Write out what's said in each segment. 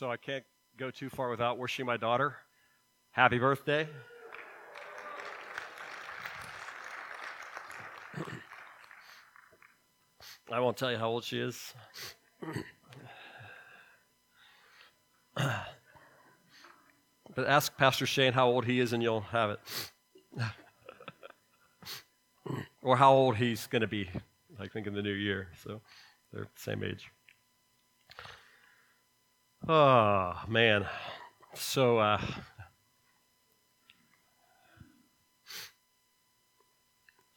So I can't go too far without wishing my daughter happy birthday. I won't tell you how old she is. but ask Pastor Shane how old he is and you'll have it. or how old he's going to be, I think, in the new year. So they're the same age. Oh, man. So, uh,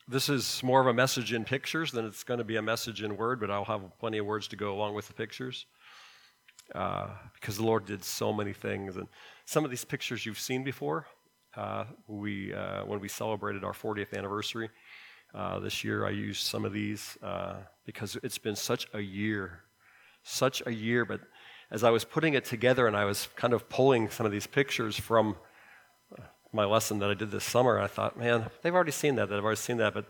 this is more of a message in pictures than it's going to be a message in word, but I'll have plenty of words to go along with the pictures. Uh, because the Lord did so many things. And some of these pictures you've seen before. Uh, we, uh, when we celebrated our 40th anniversary uh, this year, I used some of these uh, because it's been such a year, such a year. But as I was putting it together and I was kind of pulling some of these pictures from uh, my lesson that I did this summer, I thought, man, they've already seen that, they've already seen that. But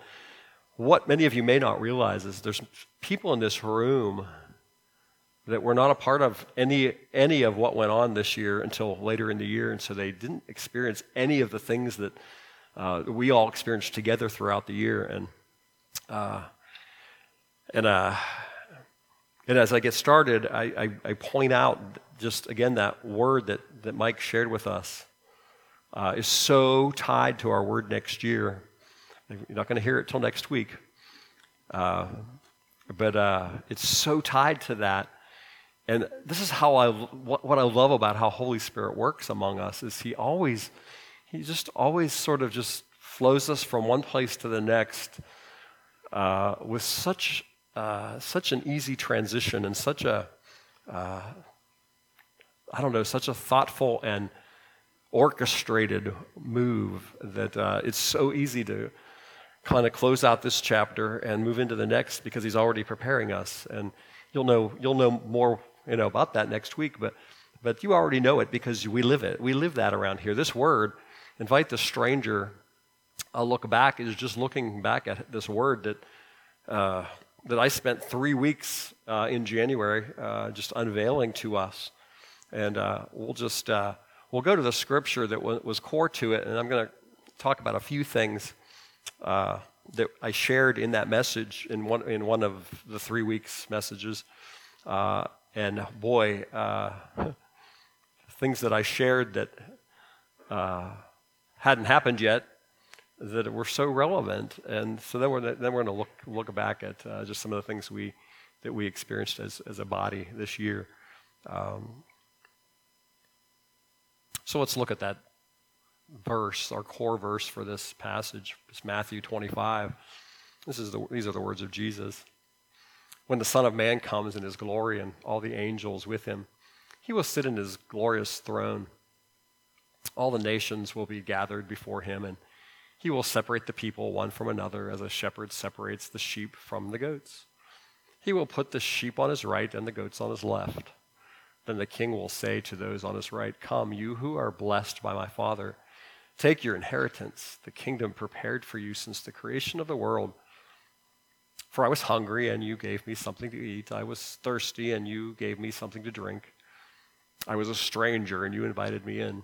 what many of you may not realize is there's people in this room that were not a part of any any of what went on this year until later in the year, and so they didn't experience any of the things that uh, we all experienced together throughout the year. And uh, and uh, and as I get started, I, I, I, point out just again that word that, that Mike shared with us uh, is so tied to our word next year. You're not going to hear it till next week. Uh, but uh, it's so tied to that. And this is how I, what, I love about how Holy Spirit works among us is he always, he just always sort of just flows us from one place to the next uh, with such uh, such an easy transition and such a, uh, I don't know, such a thoughtful and orchestrated move that uh, it's so easy to kind of close out this chapter and move into the next because he's already preparing us. And you'll know, you'll know more you know, about that next week, but, but you already know it because we live it. We live that around here. This word, invite the stranger, I'll look back, is just looking back at this word that uh, that I spent three weeks uh, in January uh, just unveiling to us. And uh, we'll just uh, we'll go to the scripture that was core to it, and I'm going to talk about a few things uh, that I shared in that message in one in one of the three weeks messages. And boy, things that I shared that hadn't happened yet that were so relevant. And so then we're, then we're going to look, look back at uh, just some of the things we, that we experienced as, as a body this year. Um, so let's look at that verse, our core verse for this passage. It's Matthew 25. This is the, these are the words of Jesus. When the Son of Man comes in his glory and all the angels with him, he will sit in his glorious throne. All the nations will be gathered before him, and he will separate the people one from another as a shepherd separates the sheep from the goats. He will put the sheep on his right and the goats on his left. Then the king will say to those on his right, Come, you who are blessed by my Father, take your inheritance, the kingdom prepared for you since the creation of the world. For I was hungry, and you gave me something to eat. I was thirsty, and you gave me something to drink. I was a stranger, and you invited me in.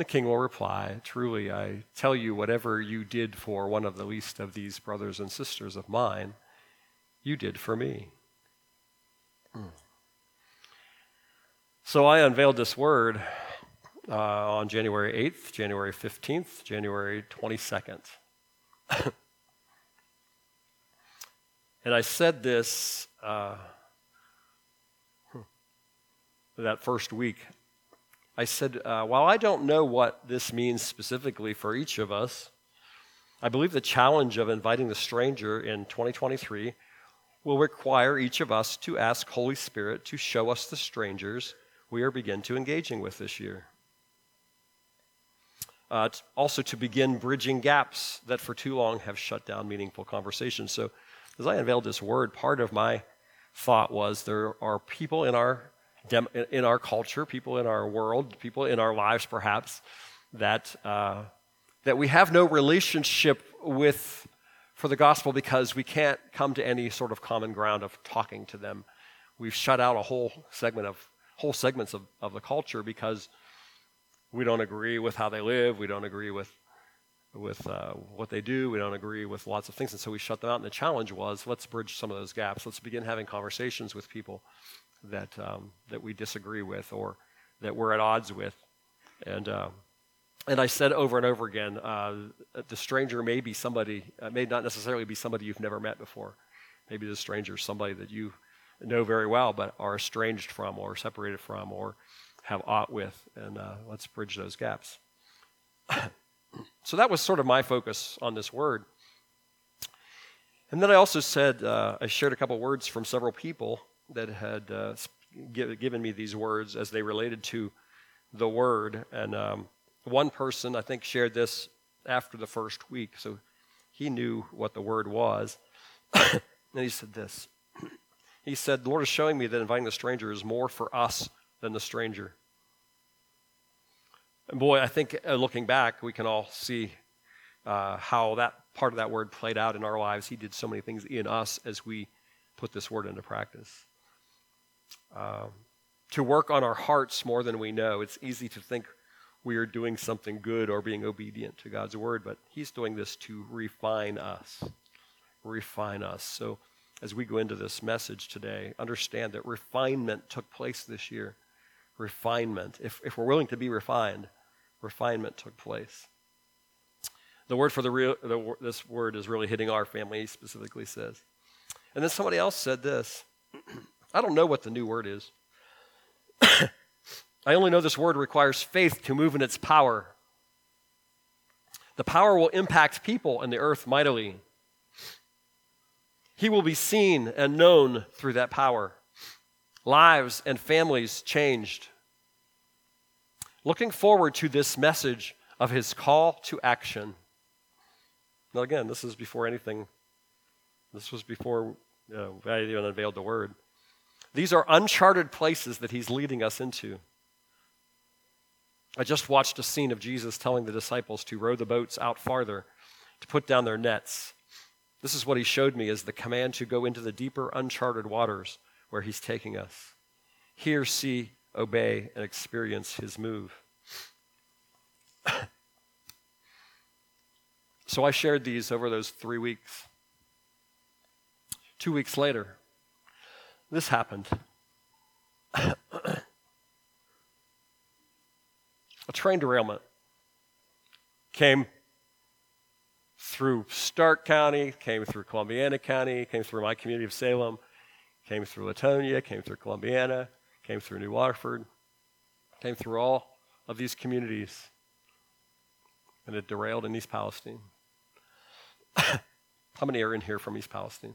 The king will reply, Truly, I tell you, whatever you did for one of the least of these brothers and sisters of mine, you did for me. So I unveiled this word uh, on January 8th, January 15th, January 22nd. and I said this uh, that first week I said, uh, while I don't know what this means specifically for each of us, I believe the challenge of inviting the stranger in 2023 will require each of us to ask Holy Spirit to show us the strangers we are begin to engaging with this year. uh, also to begin bridging gaps that for too long have shut down meaningful conversations. So, as I unveiled this word, part of my thought was there are people in our in our culture, people in our world, people in our lives, perhaps that uh, that we have no relationship with for the gospel because we can't come to any sort of common ground of talking to them. We've shut out a whole segment of whole segments of, of the culture because we don't agree with how they live, we don't agree with with uh, what they do, we don't agree with lots of things, and so we shut them out. And the challenge was, let's bridge some of those gaps. Let's begin having conversations with people that um, that we disagree with or that we're at odds with, and. Um, and I said over and over again, uh, the stranger may be somebody, uh, may not necessarily be somebody you've never met before. Maybe the stranger is somebody that you know very well, but are estranged from, or separated from, or have aught with. And uh, let's bridge those gaps. so that was sort of my focus on this word. And then I also said, uh, I shared a couple words from several people that had uh, give, given me these words as they related to the word. And um, one person, I think, shared this after the first week, so he knew what the word was. and he said this He said, The Lord is showing me that inviting the stranger is more for us than the stranger. And boy, I think uh, looking back, we can all see uh, how that part of that word played out in our lives. He did so many things in us as we put this word into practice. Um, to work on our hearts more than we know. It's easy to think we are doing something good or being obedient to God's word, but He's doing this to refine us. Refine us. So as we go into this message today, understand that refinement took place this year. Refinement. If, if we're willing to be refined, refinement took place. The word for the real, the, this word is really hitting our family, he specifically says. And then somebody else said this I don't know what the new word is. I only know this word requires faith to move in its power. The power will impact people and the earth mightily. He will be seen and known through that power. Lives and families changed. Looking forward to this message of his call to action. Now, again, this is before anything, this was before uh, I even unveiled the word. These are uncharted places that he's leading us into. I just watched a scene of Jesus telling the disciples to row the boats out farther, to put down their nets. This is what he showed me as the command to go into the deeper, uncharted waters where he's taking us. Hear, see, obey, and experience his move. so I shared these over those three weeks. Two weeks later, this happened. a train derailment came through Stark County, came through Columbiana County, came through my community of Salem, came through Leetonia, came through Columbiana, came through New Waterford, came through all of these communities, and it derailed in East Palestine. How many are in here from East Palestine?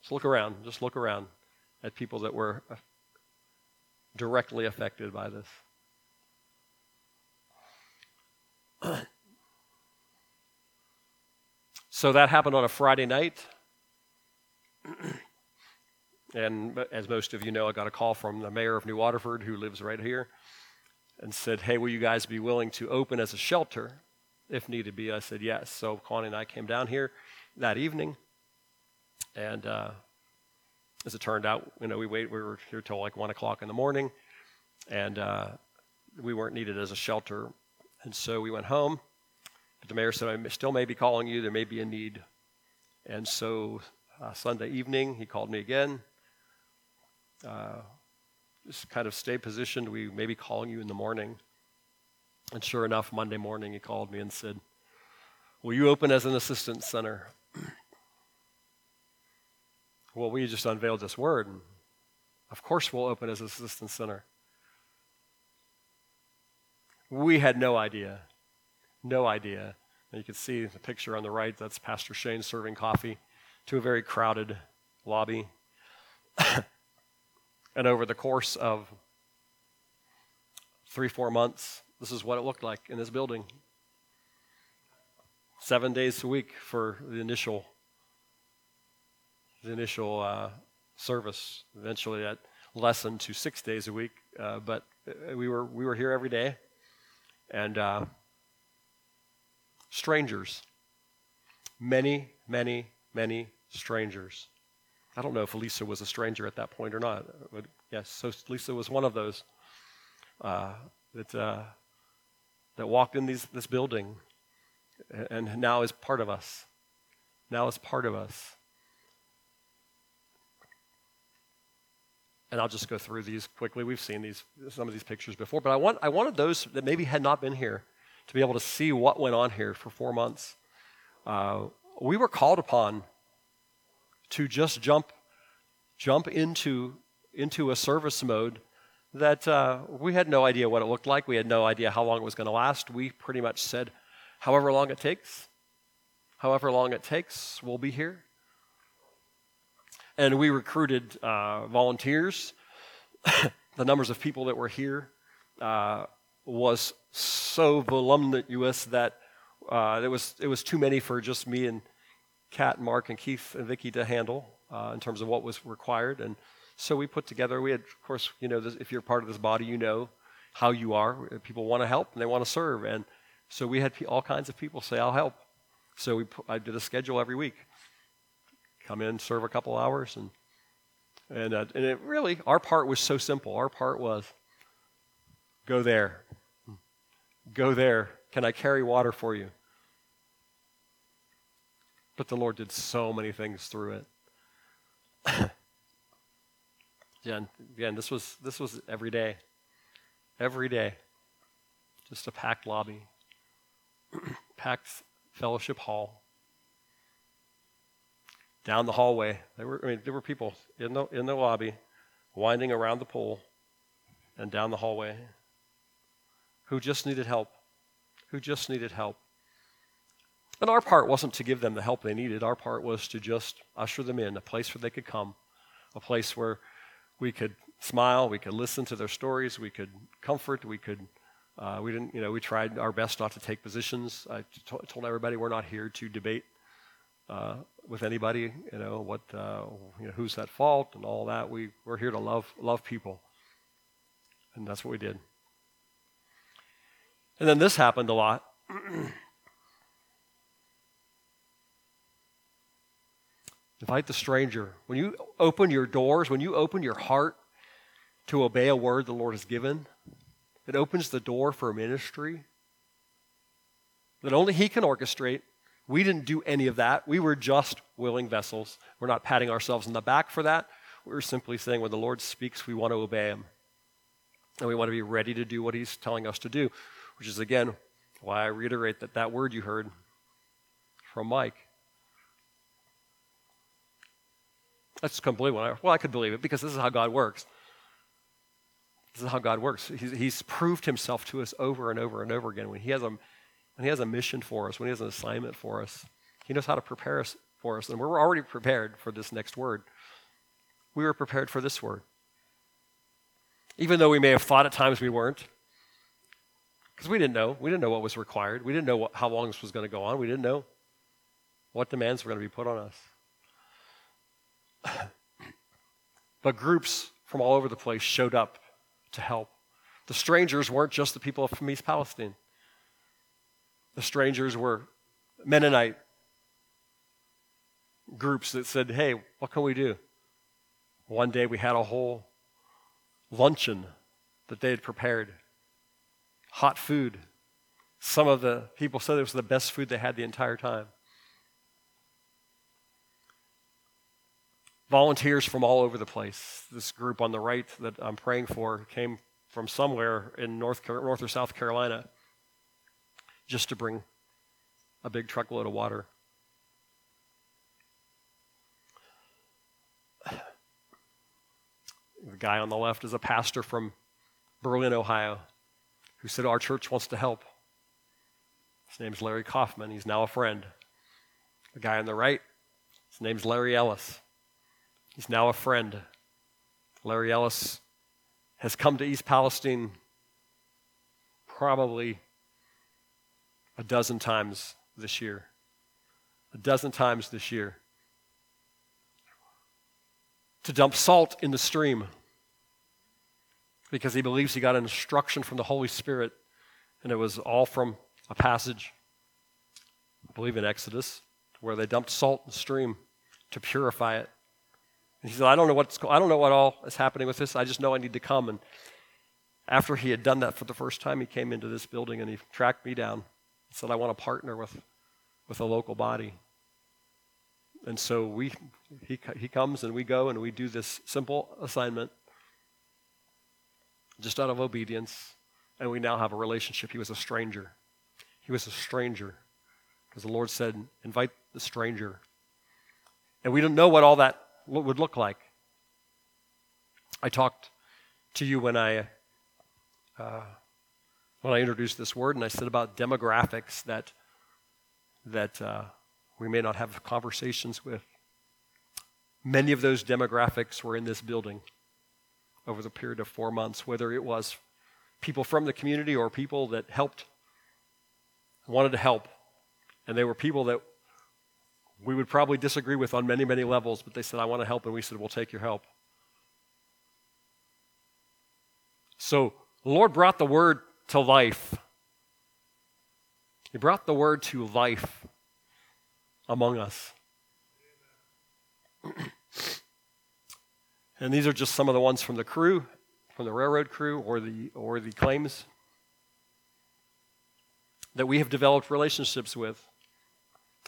Just look around. Just look around at people that were directly affected by this. so that happened on a Friday night. and as most of you know, I got a call from the mayor of New Waterford, who lives right here, and said, Hey, will you guys be willing to open as a shelter if needed be? I said, Yes. So Connie and I came down here that evening. And uh, as it turned out, you know, we wait. We were here till like one o'clock in the morning, and uh, we weren't needed as a shelter and so we went home. But the mayor said, I still may be calling you. There may be a need. And so uh, Sunday evening, he called me again. Uh, just kind of stay positioned. We may be calling you in the morning. And sure enough, Monday morning, he called me and said, Will you open as an assistance center? Well, we just unveiled this word. And of course, we'll open as an assistance center. We had no idea. No idea. And you can see the picture on the right, that's Pastor Shane serving coffee to a very crowded lobby. and over the course of three, four months, this is what it looked like in this building. Seven days a week for the initial, the initial uh, service. Eventually, that lessened to six days a week. Uh, but uh, we were we were here every day, and uh, strangers, many, many, many strangers. I don't know if Lisa was a stranger at that point or not. But yes, so Lisa was one of those uh, that uh, that walked in these, this building and now is part of us. Now is part of us. And I'll just go through these quickly. We've seen these some of these pictures before, but I want I wanted those that maybe had not been here to be able to see what went on here for four months. Uh, we were called upon to just jump jump into into a service mode that uh, we had no idea what it looked like. We had no idea how long it was going to last. We pretty much said, however long it takes, however long it takes, we'll be here. And we recruited uh, volunteers. the numbers of people that were here uh, was so voluminous that uh, it, was, it was too many for just me and Kat, and Mark, and Keith and Vicky to handle uh, in terms of what was required. And so we put together, we had, of course, you know, this, if you're part of this body, you know how you are. People want to help and they want to serve. And so we had all kinds of people say, I'll help. So we I did a schedule every week. Come in, serve a couple hours. And, and, uh, and it really, our part was so simple. Our part was go there. Go there. Can I carry water for you? But the Lord did so many things through it. Again, again, this was this was every day, every day, just a packed lobby, packed fellowship hall. Down the hallway, there were I mean there were people in the in the lobby, winding around the pool, and down the hallway, who just needed help, who just needed help. And our part wasn't to give them the help they needed. Our part was to just usher them in, a place where they could come, a place where we could smile, we could listen to their stories, we could comfort, we could. Uh, we didn't, you know, we tried our best not to take positions. I t- told everybody we're not here to debate uh, with anybody. You know what, uh, you know, who's at fault and all that. We we're here to love love people, and that's what we did. And then this happened a lot. Invite the stranger. When you open your doors, when you open your heart to obey a word the Lord has given, it opens the door for a ministry that only He can orchestrate. We didn't do any of that. We were just willing vessels. We're not patting ourselves on the back for that. We're simply saying when the Lord speaks, we want to obey Him. And we want to be ready to do what He's telling us to do, which is, again, why I reiterate that that word you heard from Mike That's completely well. I could believe it because this is how God works. This is how God works. He's, he's, proved himself to us over and over and over again. When he, has a, when he has a mission for us, when he has an assignment for us, he knows how to prepare us for us. And we're already prepared for this next word. We were prepared for this word. Even though we may have thought at times we weren't, because we didn't know. We didn't know what was required. We didn't know what, how long this was going to go on. We didn't know what demands were going to be put on us. but groups from all over the place showed up to help. The strangers weren't just the people from East Palestine. The strangers were Mennonite groups that said, hey, what can we do? One day we had a whole luncheon that they had prepared, hot food. Some of the people said it was the best food they had the entire time. volunteers from all over the place. This group on the right that I'm praying for came from somewhere in North, North or South Carolina just to bring a big truckload of water. The guy on the left is a pastor from Berlin, Ohio, who said, Our church wants to help. His name's Larry Kaufman. He's now a friend. The guy on the right, his name's Larry Ellis. He's now a friend. Larry Ellis has come to East Palestine probably a dozen times this year. A dozen times this year. To dump salt in the stream because he believes he got an instruction from the Holy Spirit, and it was all from a passage, I believe in Exodus, where they dumped salt in the stream to purify it. And he said, I don't know what's I don't know what all is happening with this. I just know I need to come. And after he had done that for the first time, he came into this building and he tracked me down said, I want to partner with, with a local body. And so we, he, he comes and we go and we do this simple assignment just out of obedience. And we now have a relationship. He was a stranger. He was a stranger because the Lord said, invite the stranger. And we don't know what all that would look like. I talked to you when I uh, when I introduced this word, and I said about demographics that, that uh, we may not have conversations with. Many of those demographics were in this building over the period of four months, whether it was people from the community or people that helped, wanted to help. And they were people that we would probably disagree with on many, many levels, but they said, I want to help. And we said, We'll take your help. So the Lord brought the word to life. He brought the word to life among us. and these are just some of the ones from the crew, from the railroad crew, or the, or the claims that we have developed relationships with.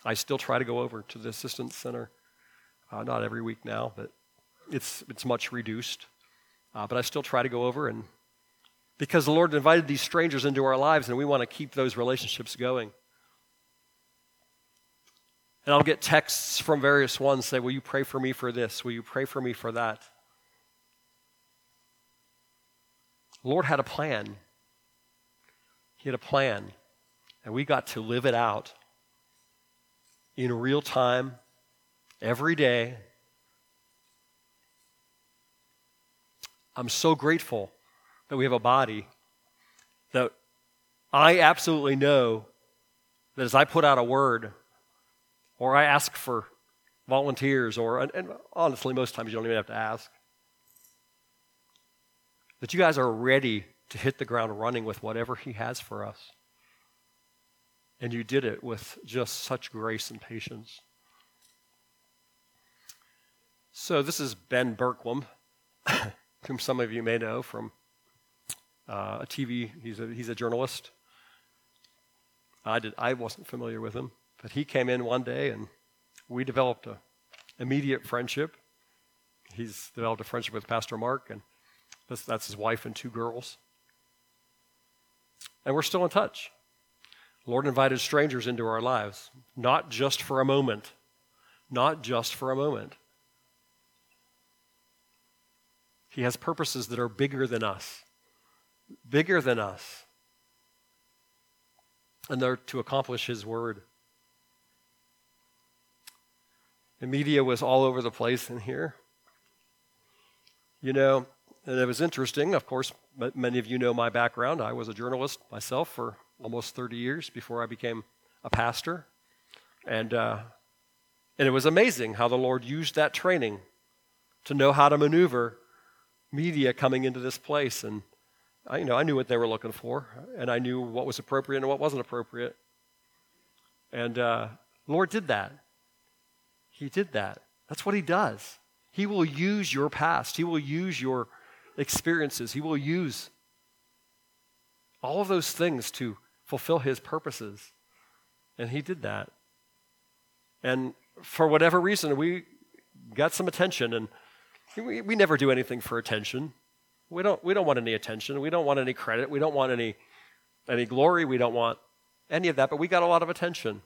I still try to go over to the assistance center, uh, not every week now, but it's, it's much reduced. Uh, but I still try to go over and because the Lord invited these strangers into our lives and we want to keep those relationships going. And I'll get texts from various ones say, Will you pray for me for this? Will you pray for me for that? The Lord had a plan. He had a plan, and we got to live it out in real time, every day. I'm so grateful that we have a body, that I absolutely know that as I put out a word or I ask for volunteers, or, and, and honestly, most times you don't even have to ask, that you guys are ready to hit the ground running with whatever He has for us. And you did it with just such grace and patience. So, this is Ben Bergquam, whom some of you may know from uh, a TV. He's a, he's a journalist. I, did, I wasn't familiar with him, but he came in one day and we developed a immediate friendship. He's developed a friendship with Pastor Mark, and that's, that's his wife and two girls. And we're still in touch. Lord invited strangers into our lives, not just for a moment, not just for a moment. He has purposes that are bigger than us bigger than us. And they're to accomplish His word. The media was all over the place in here. You know, and it was interesting. Of course, many of you know my background. I was a journalist myself for almost 30 years before I became a pastor. And, uh, and it was amazing how the Lord used that training to know how to maneuver media coming into this place and I, you know, I knew what they were looking for, and I knew what was appropriate and what wasn't appropriate. And uh, Lord did that. He did that. That's what He does. He will use your past, He will use your experiences, He will use all of those things to fulfill His purposes. And He did that. And for whatever reason, we got some attention, and we, we never do anything for attention. We don't, we don't want any attention. We don't want any credit. We don't want any, any glory. We don't want any of that, but we got a lot of attention.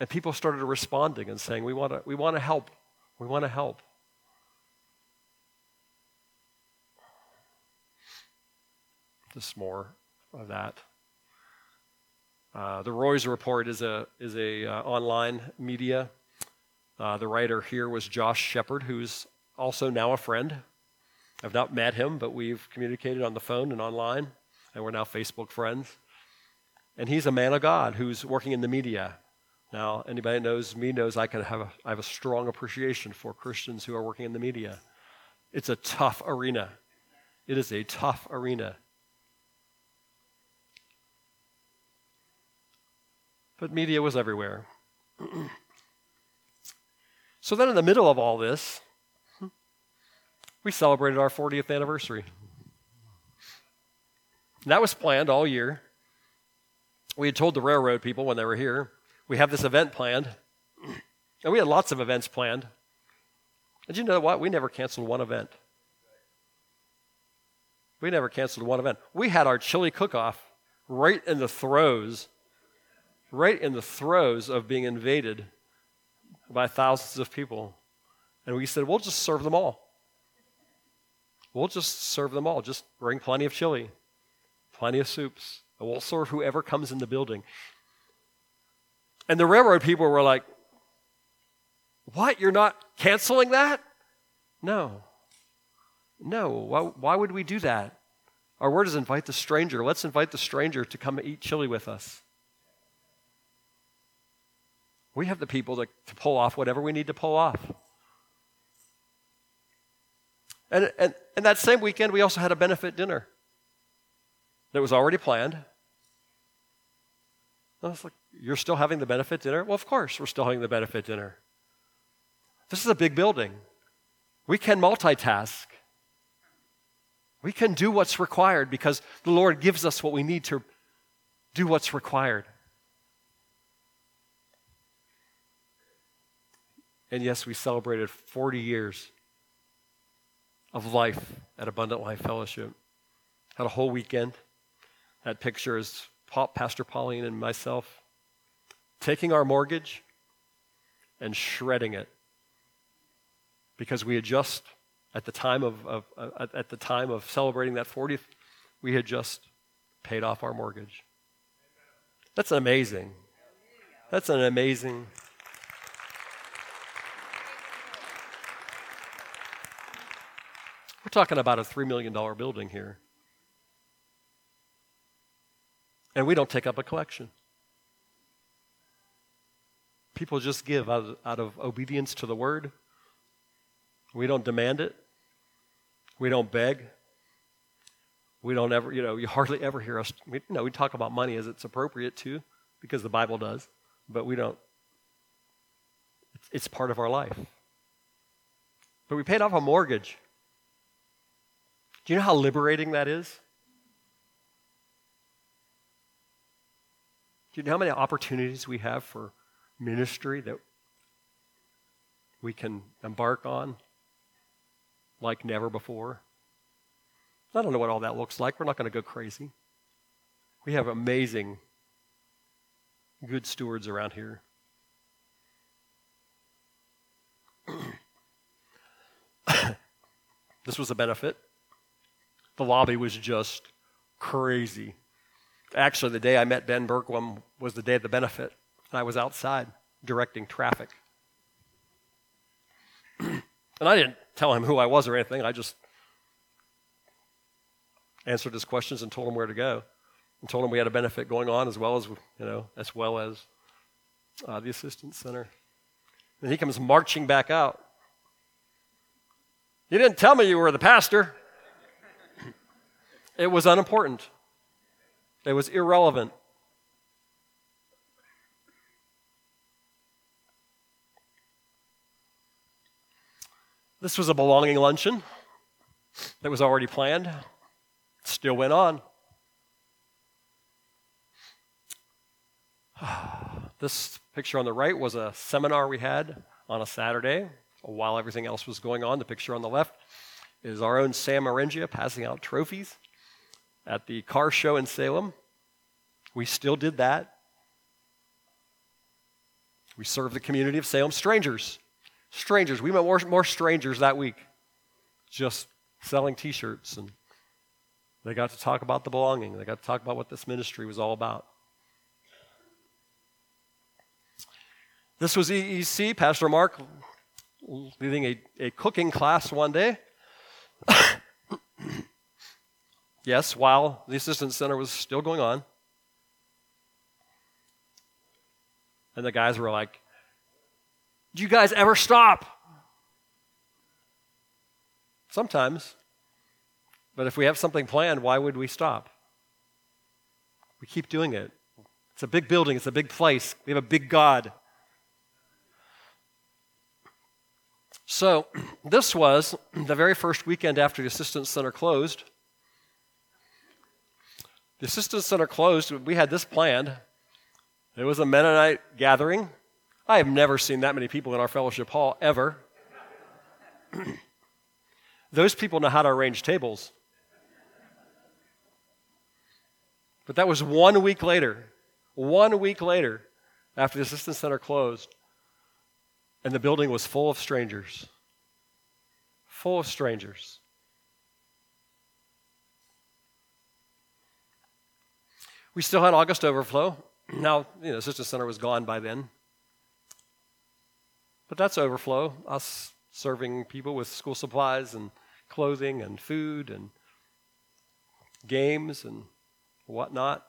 And people started responding and saying, We want to, we want to help. We want to help. Just more of that. Uh, the Roys Report is a, is a uh, online media. Uh, the writer here was Josh Shepherd, who's also now a friend I've not met him, but we've communicated on the phone and online. and we're now Facebook friends. And he's a man of God who's working in the media. Now, anybody that knows me knows I can have a, I have a strong appreciation for Christians who are working in the media. It's a tough arena. It is a tough arena. But media was everywhere. so then, in the middle of all this, we celebrated our 40th anniversary. That was planned all year. We had told the railroad people when they were here, we have this event planned. And we had lots of events planned. Did you know what? We never canceled one event. We never canceled one event. We had our chili cook off right in the throes, right in the throes of being invaded by thousands of people. And we said, we'll just serve them all. We'll just serve them all. Just bring plenty of chili, plenty of soups, and we'll serve whoever comes in the building. And the railroad people were like, What? You're not canceling that? No. No. Why, why would we do that? Our word is invite the stranger. Let's invite the stranger to come eat chili with us. We have the people to, to pull off whatever we need to pull off. And, and, and that same weekend, we also had a benefit dinner that was already planned. I was like, You're still having the benefit dinner? Well, of course, we're still having the benefit dinner. This is a big building. We can multitask. We can do what's required because the Lord gives us what we need to do what's required. And yes, we celebrated 40 years of life at Abundant Life Fellowship. Had a whole weekend. That picture is Pastor Pauline and myself taking our mortgage and shredding it because we had just at the time of, of uh, at the time of celebrating that 40th we had just paid off our mortgage that's amazing that's an amazing we're talking about a $3 million building here And we don't take up a collection. People just give out of, out of obedience to the word. We don't demand it. We don't beg. We don't ever, you know, you hardly ever hear us. We, you know, we talk about money as it's appropriate to, because the Bible does, but we don't. It's, it's part of our life. But we paid off a mortgage. Do you know how liberating that is? Do you know how many opportunities we have for ministry that we can embark on like never before? I don't know what all that looks like. We're not going to go crazy. We have amazing, good stewards around here. this was a benefit. The lobby was just crazy. Actually, the day I met Ben Bergquam was the day of the benefit, and I was outside directing traffic. and I didn't tell him who I was or anything. I just answered his questions and told him where to go, and told him we had a benefit going on as well as you know as well as uh, the assistance center. And he comes marching back out. You didn't tell me you were the pastor. It was unimportant. It was irrelevant. This was a belonging luncheon that was already planned, still went on. This picture on the right was a seminar we had on a Saturday while everything else was going on. The picture on the left is our own Sam Marengia passing out trophies at the car show in Salem. We still did that. We served the community of Salem. Strangers. Strangers. We met more, more strangers that week just selling t shirts. And they got to talk about the belonging, they got to talk about what this ministry was all about. This was EEC, Pastor Mark leading a, a cooking class one day. Yes, while the assistance center was still going on. And the guys were like, Do you guys ever stop? Sometimes. But if we have something planned, why would we stop? We keep doing it. It's a big building, it's a big place. We have a big God. So, this was the very first weekend after the Assistance Center closed. The Assistance Center closed. We had this planned. It was a Mennonite gathering. I have never seen that many people in our fellowship hall, ever. Those people know how to arrange tables. But that was one week later. One week later, after the Assistance Center closed, and the building was full of strangers. Full of strangers. We still had August overflow. Now, you know, Assistance Center was gone by then. But that's overflow, us serving people with school supplies and clothing and food and games and whatnot.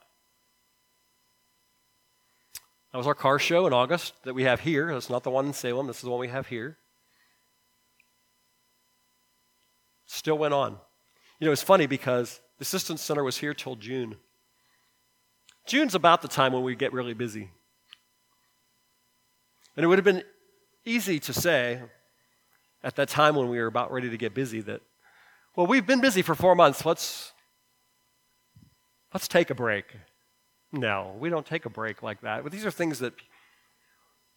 That was our car show in August that we have here. That's not the one in Salem, this is the one we have here. Still went on. You know, it's funny because the Assistance Center was here till June. June's about the time when we get really busy. And it would have been easy to say at that time when we were about ready to get busy that, well, we've been busy for four months. Let's, let's take a break. No, we don't take a break like that. But these are things that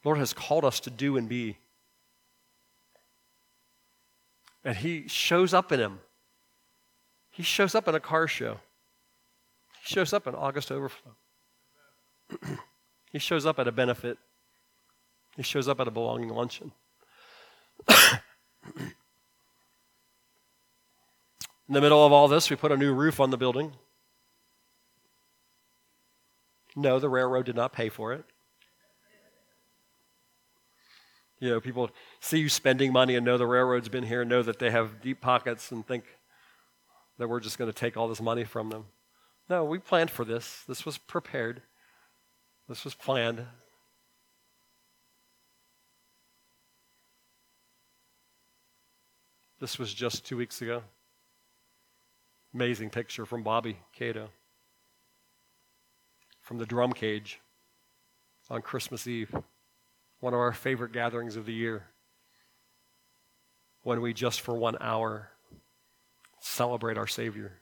Lord has called us to do and be. And He shows up in Him. He shows up in a car show. Shows up in August Overflow. he shows up at a benefit. He shows up at a belonging luncheon. in the middle of all this, we put a new roof on the building. No, the railroad did not pay for it. You know, people see you spending money and know the railroad's been here, and know that they have deep pockets, and think that we're just going to take all this money from them. No, we planned for this. This was prepared. This was planned. This was just two weeks ago. Amazing picture from Bobby Cato from the drum cage on Christmas Eve, one of our favorite gatherings of the year, when we just for one hour celebrate our Savior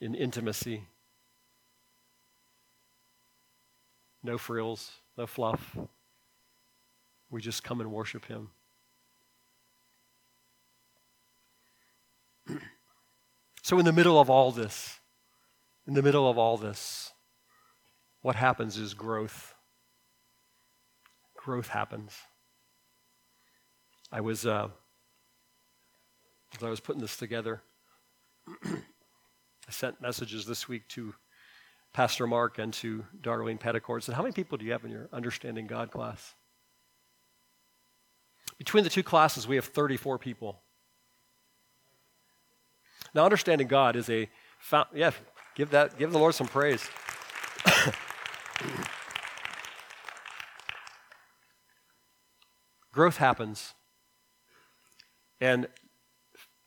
in intimacy. No frills, no fluff. We just come and worship Him. so, in the middle of all this, in the middle of all this, what happens is growth. Growth happens. I was, uh, as I was putting this together, I sent messages this week to Pastor Mark and to Darlene Petticourt. Said, "How many people do you have in your Understanding God class?" Between the two classes, we have 34 people. Now, understanding God is a yeah. Give that, give the Lord some praise. Growth happens. And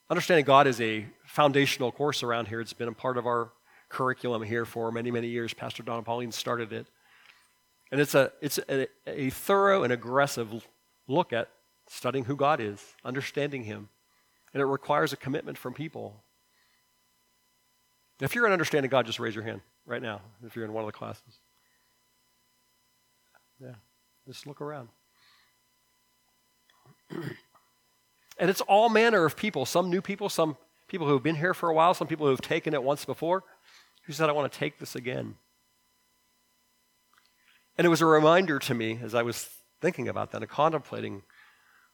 understanding God is a foundational course around here. It's been a part of our curriculum here for many, many years. Pastor Don Pauline started it. And it's a, it's a, a thorough and aggressive look at studying who God is, understanding Him. And it requires a commitment from people. If you're an understanding God, just raise your hand right now if you're in one of the classes. Yeah, just look around. and it's all manner of people some new people, some people who have been here for a while, some people who have taken it once before, who said, I want to take this again. And it was a reminder to me as I was thinking about that and contemplating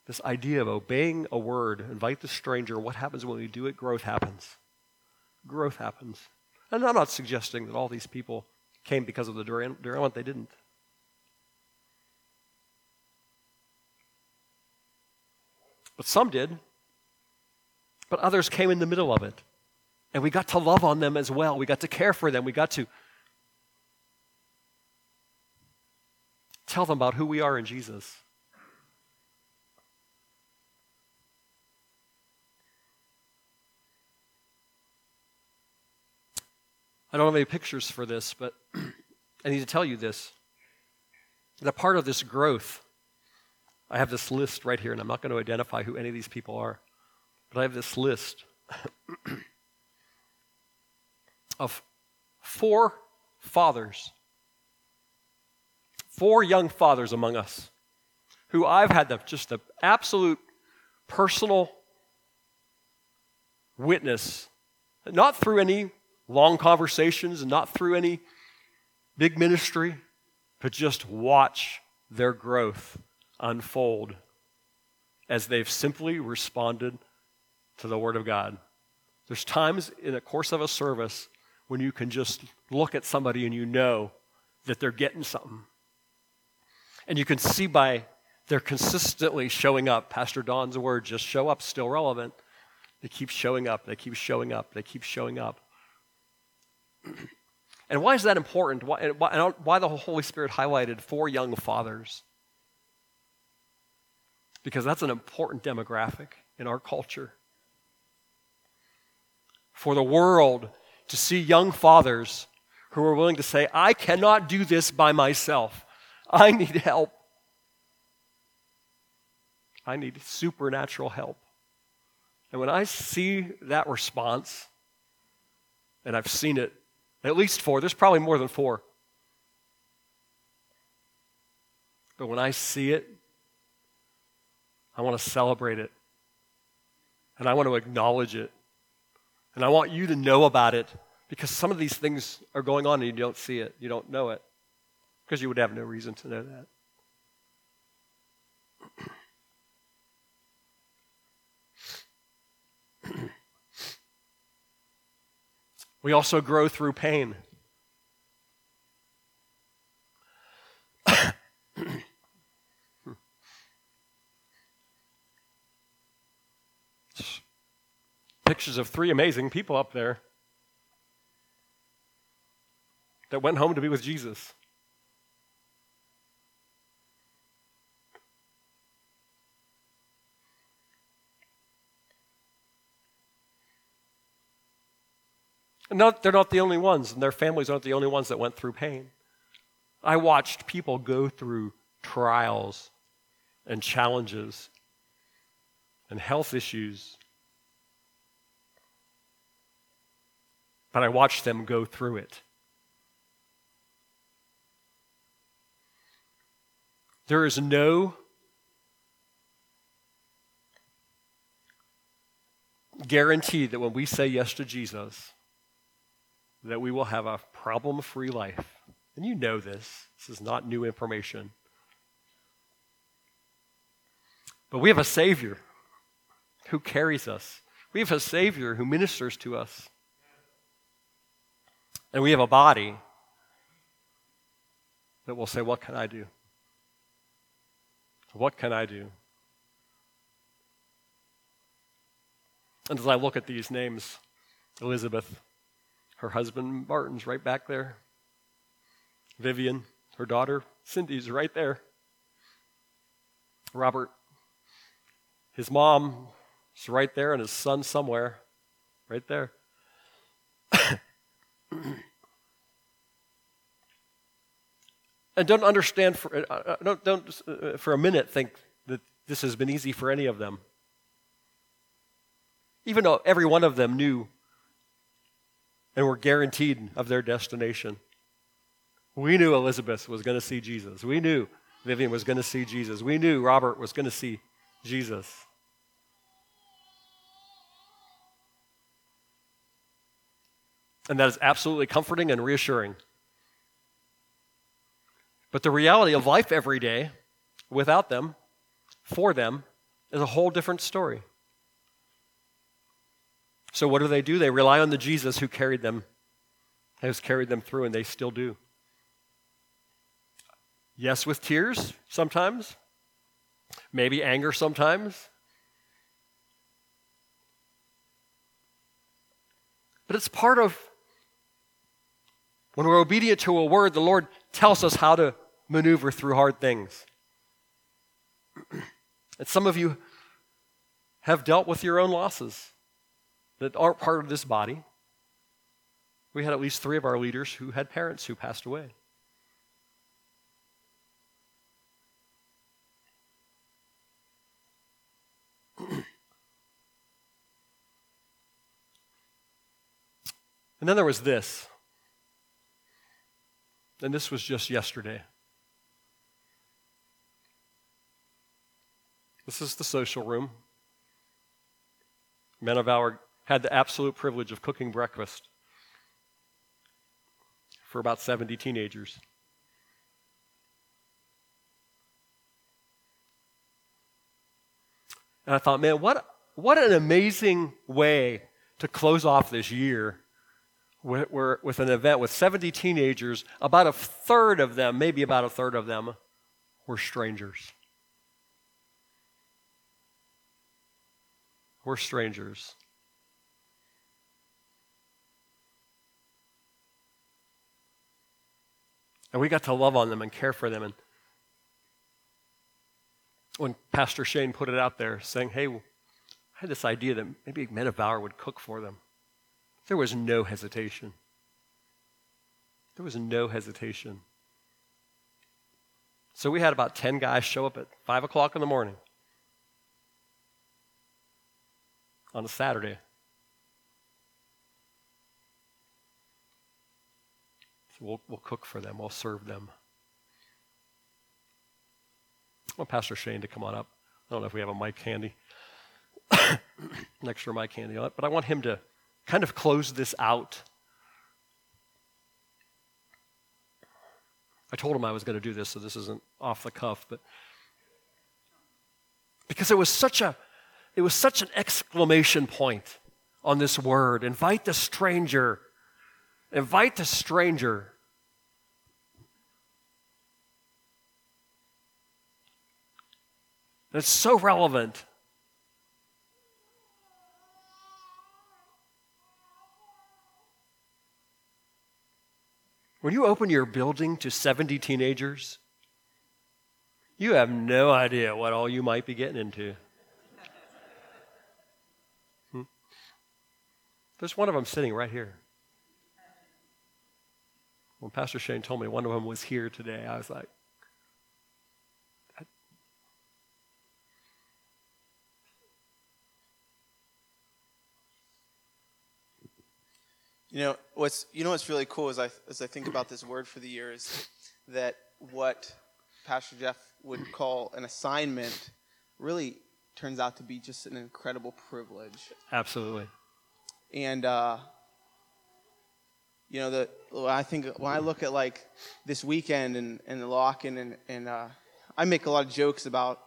this idea of obeying a word, invite the stranger. What happens when we do it? Growth happens growth happens. And I'm not suggesting that all these people came because of the derailment, they didn't. But some did. But others came in the middle of it. And we got to love on them as well. We got to care for them. We got to tell them about who we are in Jesus. I don't have any pictures for this, but I need to tell you this. That part of this growth, I have this list right here, and I'm not going to identify who any of these people are, but I have this list of four fathers, four young fathers among us, who I've had the, just the absolute personal witness, not through any long conversations and not through any big ministry, but just watch their growth unfold as they've simply responded to the Word of God. There's times in the course of a service when you can just look at somebody and you know that they're getting something. And you can see by they're consistently showing up. Pastor Don's word, just show up, still relevant. They keep showing up, they keep showing up, they keep showing up. And why is that important? Why, why, why the Holy Spirit highlighted four young fathers? Because that's an important demographic in our culture. For the world to see young fathers who are willing to say, I cannot do this by myself, I need help. I need supernatural help. And when I see that response, and I've seen it at least four. There's probably more than four. But when I see it, I want to celebrate it. And I want to acknowledge it. And I want you to know about it because some of these things are going on and you don't see it. You don't know it because you would have no reason to know that. We also grow through pain. Pictures of three amazing people up there that went home to be with Jesus. And not, they're not the only ones, and their families aren't the only ones that went through pain. I watched people go through trials and challenges and health issues. But I watched them go through it. There is no guarantee that when we say yes to Jesus, that we will have a problem free life. And you know this. This is not new information. But we have a Savior who carries us. We have a Savior who ministers to us. And we have a body that will say, What can I do? What can I do? And as I look at these names, Elizabeth, her husband Martin's right back there. Vivian, her daughter Cindy's right there. Robert, his mom is right there, and his son somewhere, right there. And don't understand for uh, uh, don't, don't uh, for a minute think that this has been easy for any of them even though every one of them knew and were guaranteed of their destination. We knew Elizabeth was going to see Jesus. We knew Vivian was going to see Jesus. We knew Robert was going to see Jesus. And that is absolutely comforting and reassuring. But the reality of life every day without them, for them, is a whole different story. So what do they do? They rely on the Jesus who carried them, has carried them through, and they still do. Yes, with tears sometimes, maybe anger sometimes. But it's part of when we're obedient to a word, the Lord tells us how to maneuver through hard things. and some of you have dealt with your own losses that aren't part of this body. We had at least three of our leaders who had parents who passed away. and then there was this. And this was just yesterday. This is the social room. Men of Valor had the absolute privilege of cooking breakfast for about 70 teenagers. And I thought, man, what, what an amazing way to close off this year with, with an event with 70 teenagers. About a third of them, maybe about a third of them, were strangers. We're strangers. And we got to love on them and care for them. And when Pastor Shane put it out there saying, hey, I had this idea that maybe Men of Valor would cook for them, there was no hesitation. There was no hesitation. So we had about 10 guys show up at 5 o'clock in the morning on a Saturday. So we'll, we'll cook for them, we'll serve them. I want Pastor Shane to come on up. I don't know if we have a mic handy, an extra mic handy on it, but I want him to kind of close this out. I told him I was going to do this, so this isn't off the cuff, but because it was such a it was such an exclamation point on this word. Invite the stranger. Invite the stranger. It's so relevant. When you open your building to 70 teenagers, you have no idea what all you might be getting into. Hmm? There's one of them sitting right here. When Pastor Shane told me one of them was here today, I was like, You know what's you know what's really cool as I as I think about this word for the year is that what Pastor Jeff would call an assignment really turns out to be just an incredible privilege. Absolutely. And uh, you know the I think when I look at like this weekend and and the lock-in and and uh, I make a lot of jokes about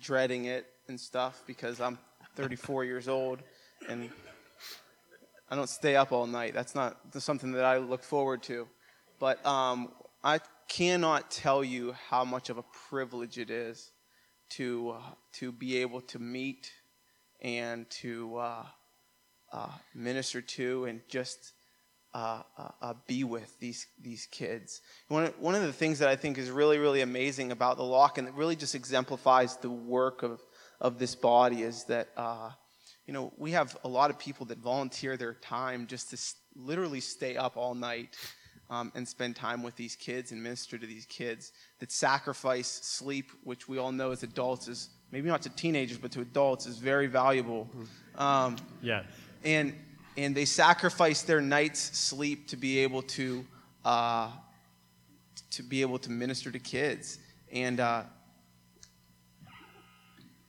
dreading it and stuff because I'm 34 years old and I don't stay up all night. That's not something that I look forward to. But um, I cannot tell you how much of a privilege it is to uh, to be able to meet and to uh, uh, minister to and just uh, uh, uh, be with these these kids. One of, one of the things that I think is really really amazing about the lock-in that really just exemplifies the work of of this body is that you know, we have a lot of people that volunteer their time just to s- literally stay up all night um, and spend time with these kids and minister to these kids, that sacrifice sleep, which we all know as adults is maybe not to teenagers, but to adults is very valuable. Um, yes. And, and they sacrifice their night's sleep to be able to, uh, to be able to minister to kids. And, uh,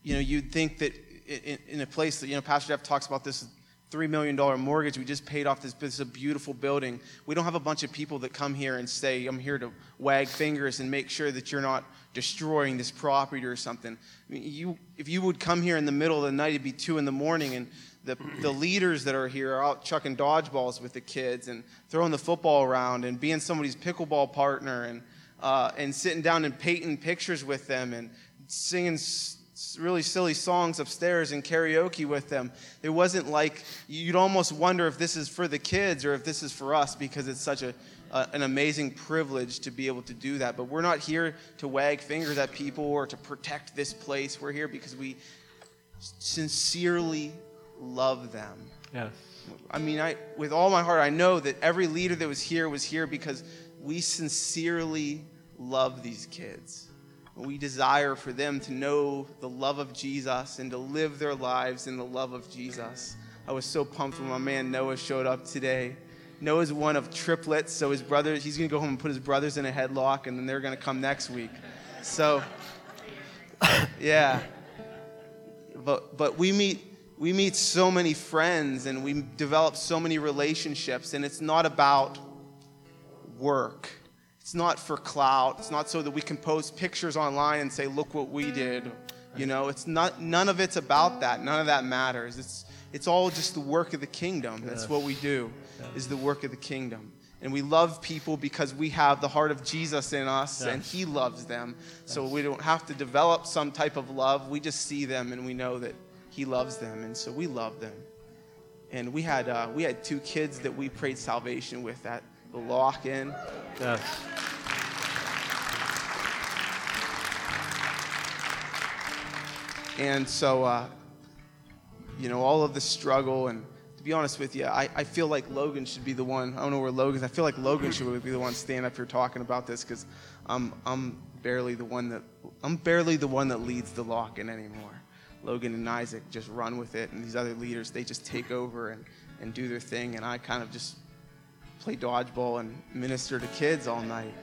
you know, you'd think that in, in a place that, you know, Pastor Jeff talks about this $3 million mortgage. We just paid off this, this is a beautiful building. We don't have a bunch of people that come here and say, I'm here to wag fingers and make sure that you're not destroying this property or something. I mean, you, if you would come here in the middle of the night, it'd be 2 in the morning, and the, the leaders that are here are out chucking dodgeballs with the kids and throwing the football around and being somebody's pickleball partner and, uh, and sitting down and painting pictures with them and singing really silly songs upstairs and karaoke with them. It wasn't like you'd almost wonder if this is for the kids or if this is for us because it's such a, a, an amazing privilege to be able to do that. But we're not here to wag fingers at people or to protect this place. We're here because we sincerely love them. Yes. I mean, I, with all my heart, I know that every leader that was here was here because we sincerely love these kids. We desire for them to know the love of Jesus and to live their lives in the love of Jesus. I was so pumped when my man Noah showed up today. Noah's one of triplets, so his brother, he's going to go home and put his brothers in a headlock, and then they're going to come next week. So, yeah. But, but we meet we meet so many friends and we develop so many relationships, and it's not about work. It's not for clout. It's not so that we can post pictures online and say, look what we did. You know, it's not, none of it's about that. None of that matters. It's, it's all just the work of the kingdom. That's what we do, is the work of the kingdom. And we love people because we have the heart of Jesus in us and he loves them. So we don't have to develop some type of love. We just see them and we know that he loves them. And so we love them. And we had, uh, we had two kids that we prayed salvation with at the lock in. Yes. And so, uh, you know, all of the struggle, and to be honest with you, I, I feel like Logan should be the one. I don't know where Logan is. I feel like Logan should be the one standing up here talking about this because I'm, I'm barely the one that I'm barely the one that leads the lock-in anymore. Logan and Isaac just run with it, and these other leaders they just take over and, and do their thing, and I kind of just play dodgeball and minister to kids all night.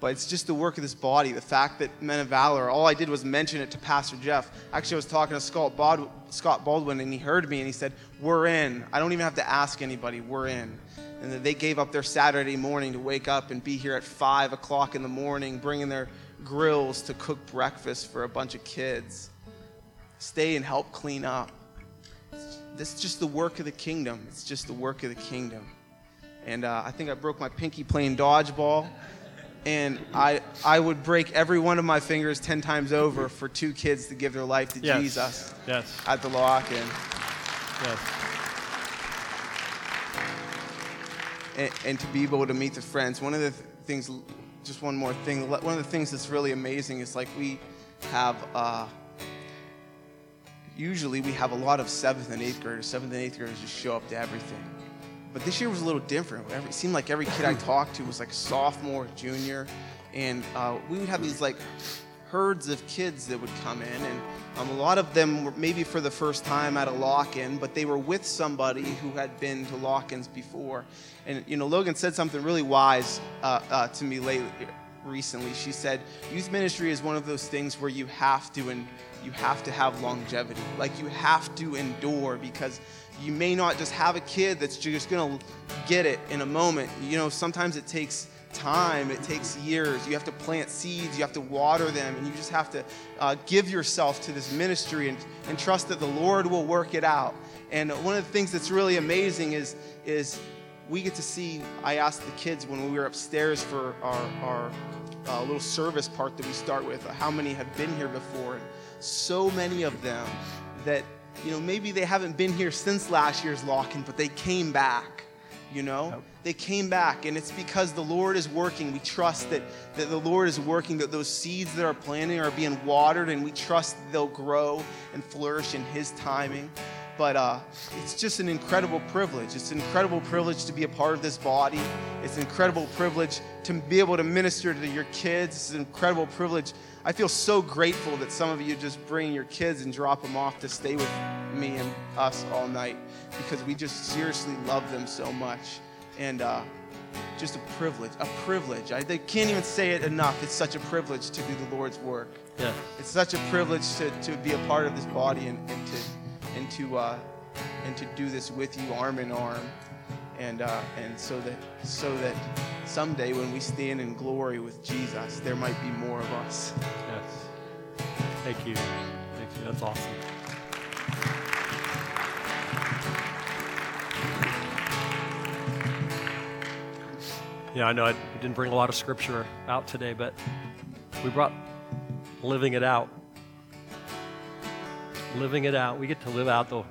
But it's just the work of this body. The fact that Men of Valor, all I did was mention it to Pastor Jeff. Actually, I was talking to Scott, Baldwin, and he heard me and he said, We're in. I don't even have to ask anybody. We're in. And that they gave up their Saturday morning to wake up and be here at 5 o'clock in the morning, bringing their grills to cook breakfast for a bunch of kids. Stay and help clean up. This is just the work of the kingdom. It's just the work of the kingdom. And uh, I think I broke my pinky playing dodgeball and I, I would break every one of my fingers 10 times over for two kids to give their life to Yes. Jesus Yes. at the lock-in. Yes. And, and to be able to meet the friends. One of the th- things, just one more thing, one of the things that's really amazing is like we have, uh, usually we have a lot of seventh and eighth graders. Seventh and eighth graders just show up to everything. But this year was a little different. It seemed like every kid I talked to was like sophomore, junior, and uh, we would have these like herds of kids that would come in, and um, a lot of them were maybe for the first time at a lock-in, but they were with somebody who had been to lock-ins before. And you know, Logan said something really wise uh, uh, to me lately, recently. She said, "Youth ministry is one of those things where you have to and you have to have longevity. Like you have to endure because." You may not just have a kid that's just gonna get it in a moment. You know, sometimes it takes time, it takes years. You have to plant seeds, you have to water them, and you just have to uh, give yourself to this ministry and, and trust that the Lord will work it out. And one of the things that's really amazing is, is we get to see. I asked the kids when we were upstairs for our, our uh, little service part that we start with how many have been here before. And so many of them that you know, maybe they haven't been here since last year's lock-in, but they came back, you know? They came back, and it's because the Lord is working. We trust that, that the Lord is working, that those seeds that are planted are being watered, and we trust they'll grow and flourish in His timing. But uh, it's just an incredible privilege. It's an incredible privilege to be a part of this body. It's an incredible privilege to be able to minister to your kids. It's an incredible privilege. I feel so grateful that some of you just bring your kids and drop them off to stay with me and us all night because we just seriously love them so much. And uh, just a privilege, a privilege. I they can't even say it enough. It's such a privilege to do the Lord's work. Yes. It's such a privilege to, to be a part of this body and, and to and to uh, and to do this with you arm in arm, and uh, and so that so that someday when we stand in glory with Jesus, there might be more of us. Yes. Thank you. Thank you. That's awesome. Yeah, I know I didn't bring a lot of scripture out today, but we brought living it out living it out. We get to live out the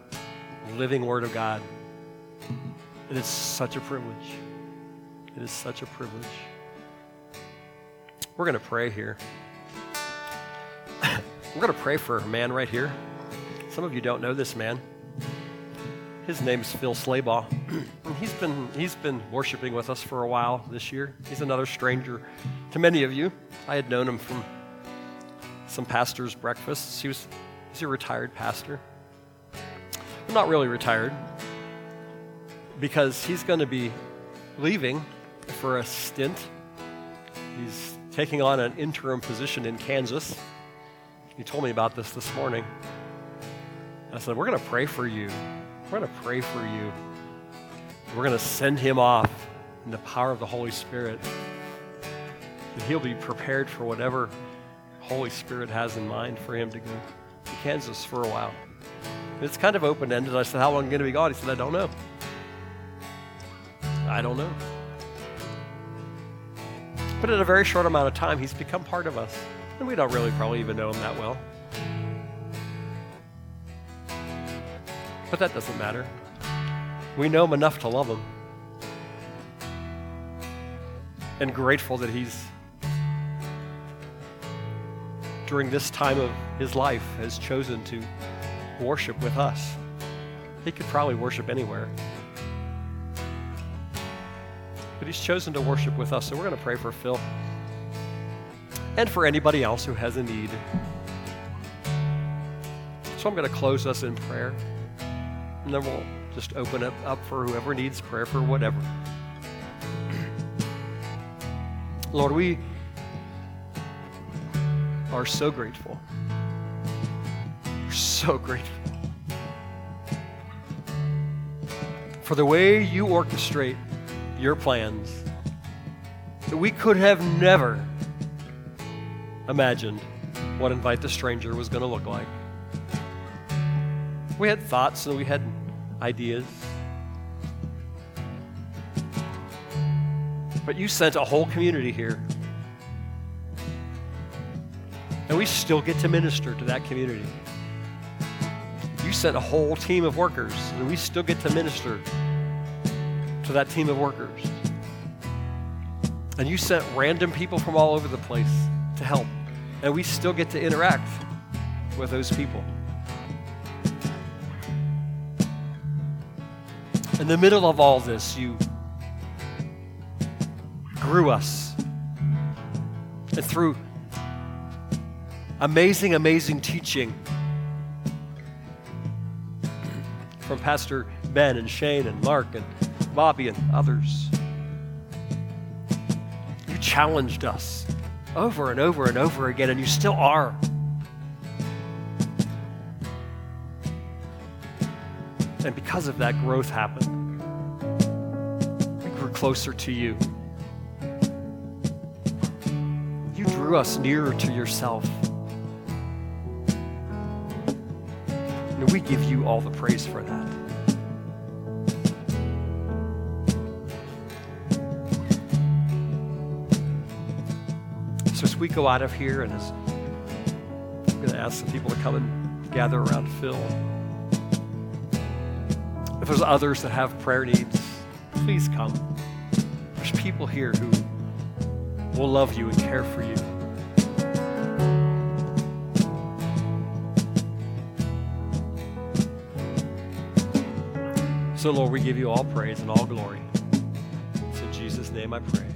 living Word of God. It is such a privilege. It is such a privilege. We're going to pray here. We're going to pray for a man right here. Some of you don't know this man. His name's Phil Slaybaugh. he's been he's been worshiping with us for a while this year. He's another stranger to many of you. I had known him from some pastors' breakfasts. He was he's a retired pastor. Well, not really retired, because he's going to be leaving for a stint. He's taking on an interim position in Kansas. He told me about this this morning. I said, We're going to pray for you. We're going to pray for you. We're going to send him off in the power of the Holy Spirit. And he'll be prepared for whatever Holy Spirit has in mind for him to go Kansas for a while. It's kind of open ended. I said, How long are you going to be gone? He said, I don't know. I don't know. But in a very short amount of time, he's become part of us. And we don't really probably even know him that well. But that doesn't matter. We know him enough to love him. And grateful that he's, during this time of his life, has chosen to worship with us. He could probably worship anywhere. But he's chosen to worship with us, so we're going to pray for Phil and for anybody else who has a need. So I'm going to close us in prayer, and then we'll just open it up for whoever needs prayer for whatever. Lord, we are so grateful. We're so grateful for the way you orchestrate your plans that we could have never imagined what Invite the Stranger was going to look like. We had thoughts and we had ideas. But you sent a whole community here. And we still get to minister to that community. You sent a whole team of workers, and we still get to minister to that team of workers. And you sent random people from all over the place to help. And we still get to interact with those people. In the middle of all this, you grew us. And through amazing, amazing teaching from Pastor Ben and Shane and Mark and Bobby and others. You challenged us over and over and over again, and you still are. And because of that, growth happened. We grew closer to you. You drew us nearer to yourself. We give you all the praise for that. So as we go out of here, and as I'm going to ask some people to come and gather around Phil. If there's others that have prayer needs, please come. There's people here who will love you and care for you. So, Lord, we give you all praise and all glory. It's in Jesus' name I pray.